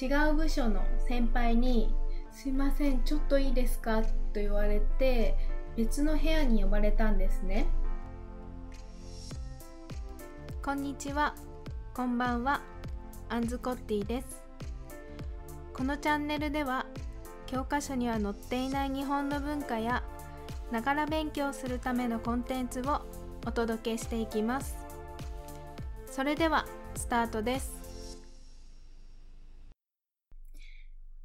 違う部署の先輩に「すいませんちょっといいですか?」と言われて別の部屋に呼ばれたんですねこんにちは。こんばんは。アンズコッティです。このチャンネルでは教科書には載っていない日本の文化やながら勉強するためのコンテンツをお届けしていきます。それではスタートです。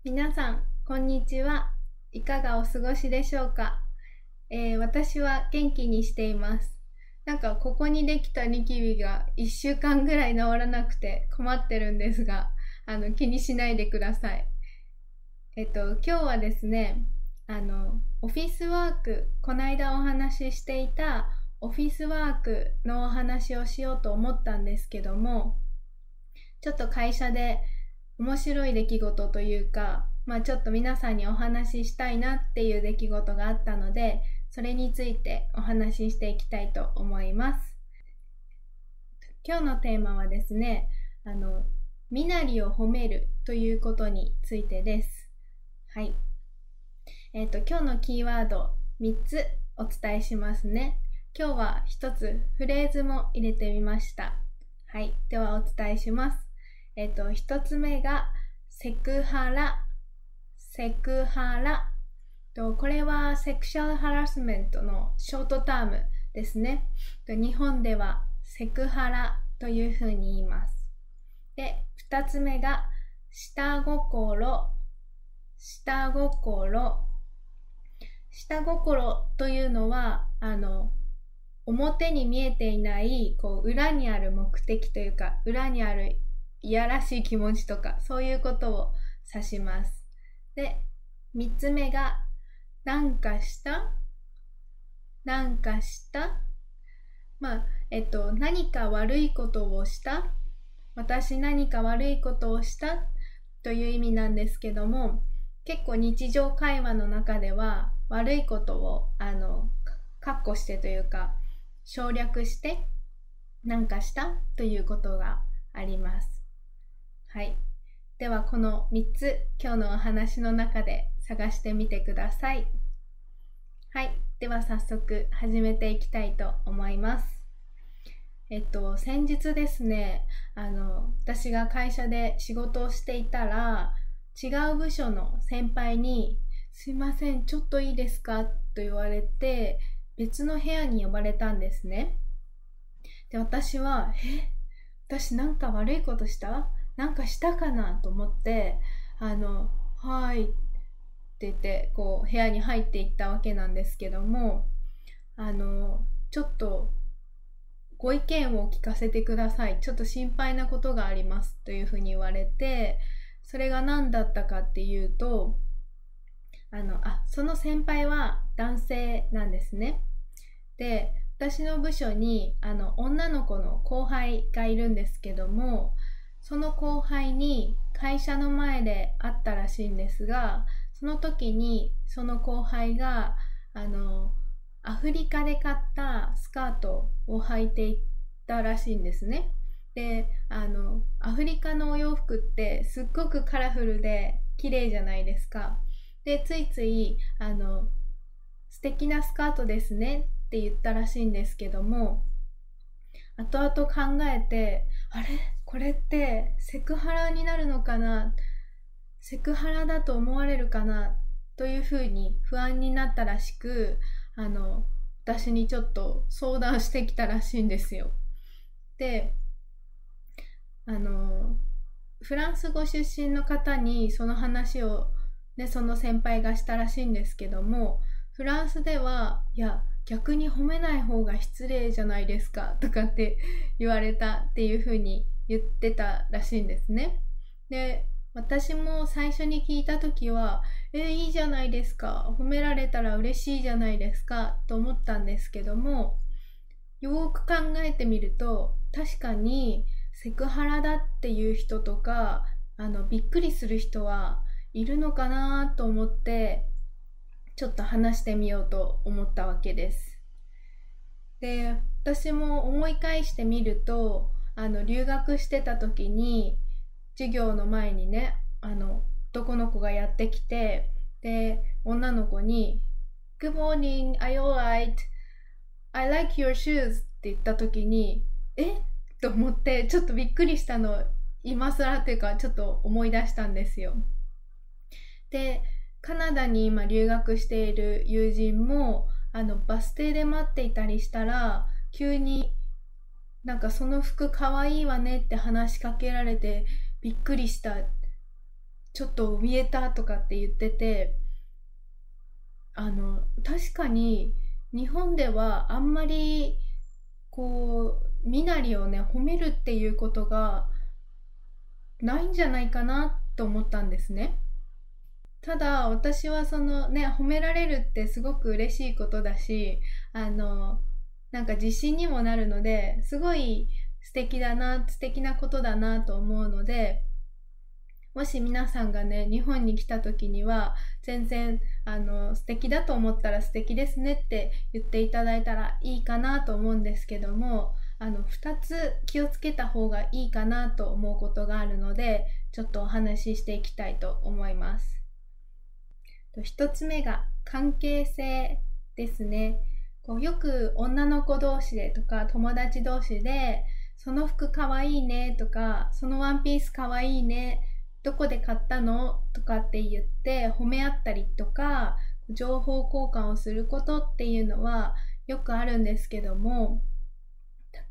皆さんこんにちは。いかがお過ごしでしょうか、えー、私は元気にしています。なんかここにできたニキビが1週間ぐらい治らなくて困ってるんですがあの気にしないでください。えっと今日はですねあのオフィスワークこの間お話ししていたオフィスワークのお話をしようと思ったんですけどもちょっと会社で面白い出来事というか、まあ、ちょっと皆さんにお話ししたいなっていう出来事があったのでそれについてお話ししていきたいと思います今日のテーマはですねあの身なりを褒めるということについてですはいえっ、ー、と、今日のキーワード3つお伝えしますね。今日は1つフレーズも入れてみました。はい。ではお伝えします。えっ、と、1つ目がセクハラ。セクハラ。とこれはセクシャルハラスメントのショートタームですね。と日本ではセクハラというふうに言います。で、2つ目が下心。下心。下心というのはあの表に見えていないこう裏にある目的というか裏にあるいやらしい気持ちとかそういうことを指します。で3つ目がなんかした？なんかした？まあえっと何か悪いことをした？私何か悪いことをした？という意味なんですけども結構日常会話の中では悪いことをあの括弧してというか省略して何かした？ということがあります。はい。ではこの3つ今日のお話の中で探してみてください。はい。では早速始めていきたいと思います。えっと、先日ですね、あの、私が会社で仕事をしていたら、違う部署の先輩にすいません、ちょっといいですか？と言われて、別の部屋に呼ばれたんですね。で、私は、え？私なんか悪いことした？なんかしたかなと思って、あの、はいって言って、こう、部屋に入っていったわけなんですけども、あの、ちょっと、ご意見を聞かせてください。ちょっと心配なことがあります。というふうに言われて、それが何だったかっていうと、あの、あ、その先輩は男性なんですね。で、私の部署に、あの、女の子の後輩がいるんですけども、その後輩に会社の前で会ったらしいんですが、その時にその後輩が、あの、アフリカで買ったスカートを履いていったらしいんですね。で、あの、アフリカのお洋服ってすっごくカラフルで綺麗じゃないですか。でついついあの素敵なスカートですねって言ったらしいんですけども後々考えてあれ？これってセクハラになるのかな？セクハラだと思われるかな？というふうに不安になったらしくあの私にちょっと相談してきたらしいんですよ。であのフランス語出身の方にその話をでその先輩がしたらしいんですけどもフランスではいや逆に褒めない方が失礼じゃないですかとかって言われたっていう風に言ってたらしいんですね。で私も最初に聞いた時は「えいいじゃないですか褒められたら嬉しいじゃないですか」と思ったんですけどもよく考えてみると確かにセクハラだっていう人とかあのびっくりする人はいるのかなと思ってちょっと話してみようと思ったわけです。で私も思い返してみるとあの留学してた時に授業の前にねあの男の子がやってきてで女の子に「Good morning, are you alright? I like your shoes」って言った時に「え？っと思ってちょっとびっくりしたの今更っていうかちょっと思い出したんですよ。でカナダに今留学している友人もあのバス停で待っていたりしたら急になんかその服かわいいわねって話しかけられてびっくりしたちょっと見えたとかって言っててあの確かに日本ではあんまりこう身なりをね褒めるっていうことがないんじゃないかなと思ったんですね。ただ私はそのね褒められるってすごく嬉しいことだしあのなんか自信にもなるのですごい素敵だな素敵なことだなと思うのでもし皆さんがね日本に来た時には全然あの素敵だと思ったら素敵ですねって言っていただいたらいいかなと思うんですけどもあの2つ気をつけた方がいいかなと思うことがあるのでちょっとお話ししていきたいと思います。1つ目が関係性ですね。こうよく女の子同士でとか友達同士でその服かわいいねとかそのワンピースかわいいねどこで買ったのとかって言って褒め合ったりとか情報交換をすることっていうのはよくあるんですけども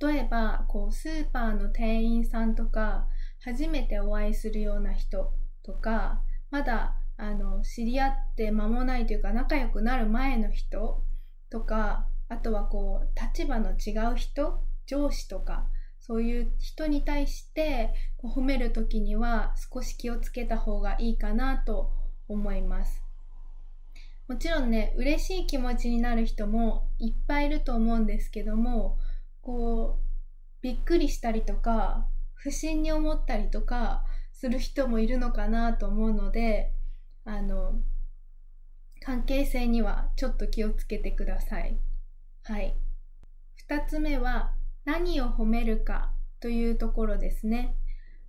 例えばこうスーパーの店員さんとか初めてお会いするような人とかまだあの知り合って間もないというか仲良くなる前の人とかあとはこう立場の違う人上司とかそういう人に対して褒める時には少し気をつけた方がいいかなと思います。もちろんね嬉しい気持ちになる人もいっぱいいると思うんですけどもこうびっくりしたりとか不審に思ったりとかする人もいるのかなと思うのであの関係性にはちょっと気をつけてください。はい。2つ目は何を褒めるかというところですね。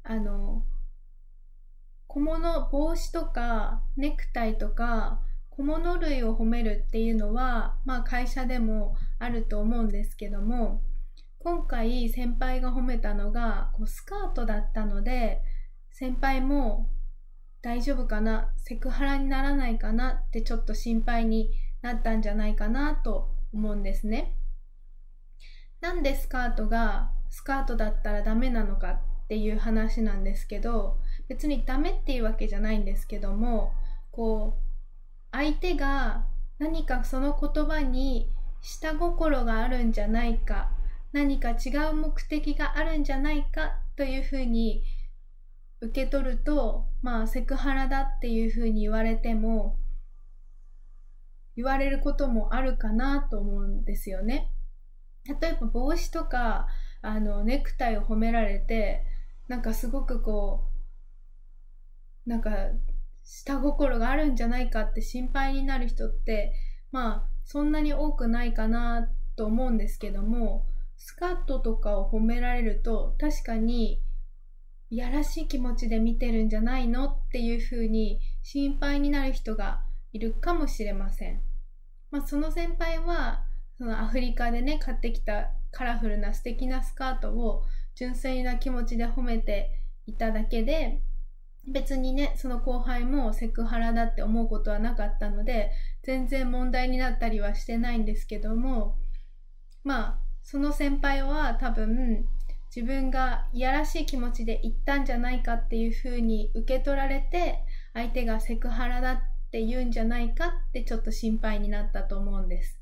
あの小物帽子とかネクタイとか小物類を褒めるっていうのは、まあ、会社でもあると思うんですけども今回先輩が褒めたのがこうスカートだったので先輩も大丈夫かな？セクハラにならないかなってちょっと心配になったんじゃないかなと思うんですね。なんでスカートがスカートだったらダメなのかっていう話なんですけど別にダメっていうわけじゃないんですけどもこう相手が何かその言葉に下心があるんじゃないか何か違う目的があるんじゃないかというふうに受け取ると、まあ、セクハラだっていうふうに言われても、言われることもあるかなと思うんですよね。例えば帽子とか、あの、ネクタイを褒められて、なんかすごくこう、なんか、下心があるんじゃないかって心配になる人って、まあ、そんなに多くないかなと思うんですけども、スカートとかを褒められると、確かにいやらしい気持ちで見てるんじゃないのっていうふうに心配になる人がいるかもしれません。まあ、その先輩はそのアフリカでね買ってきたカラフルな素敵なスカートを純粋な気持ちで褒めていただけで別にねその後輩もセクハラだって思うことはなかったので全然問題になったりはしてないんですけどもまあその先輩は多分自分がいやらしい気持ちで言ったんじゃないかっていうふうに受け取られて相手がセクハラだって言うんじゃないかってちょっと心配になったと思うんです。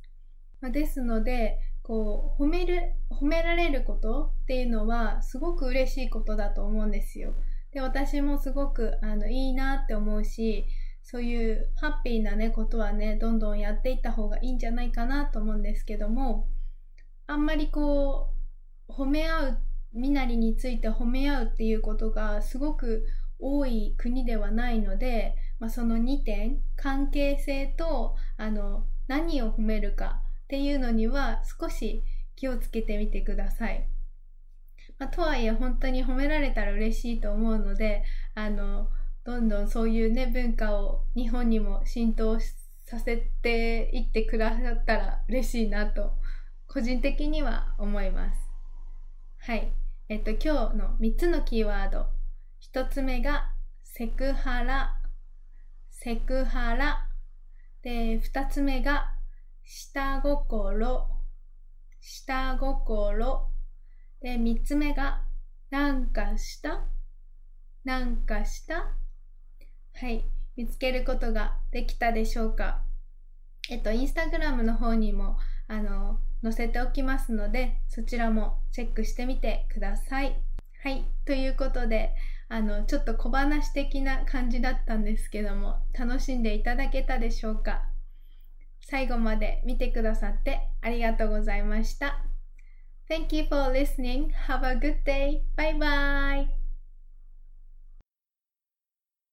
まあ、ですのでこう褒める褒められることっていうのはすごく嬉しいことだと思うんですよ。で私もすごくあのいいなって思うしそういうハッピーなねことはねどんどんやっていった方がいいんじゃないかなと思うんですけどもあんまりこう褒め合う身なりについて褒め合うっていうことがすごく多い国ではないので、まあ、その2点関係性とあの何を褒めるかっていうのには少し気をつけてみてください。まあ、とはいえ本当に褒められたら嬉しいと思うのであのどんどんそういうね、文化を日本にも浸透させていってくださったら嬉しいなと、個人的には思います。はい。えっと、今日の3つのキーワード。1つ目が、セクハラ。セクハラ。で、2つ目が、下心。下心。で、3つ目が、なんかした？なんかした？はい。見つけることができたでしょうか？えっと、インスタグラムの方にも、あの、載せておきますので、そちらもチェックしてみてください。はい。ということで、あの、ちょっと小話的な感じだったんですけども、楽しんでいただけたでしょうか？最後まで見てくださってありがとうございました。Thank you for listening. Have a good day. Bye bye.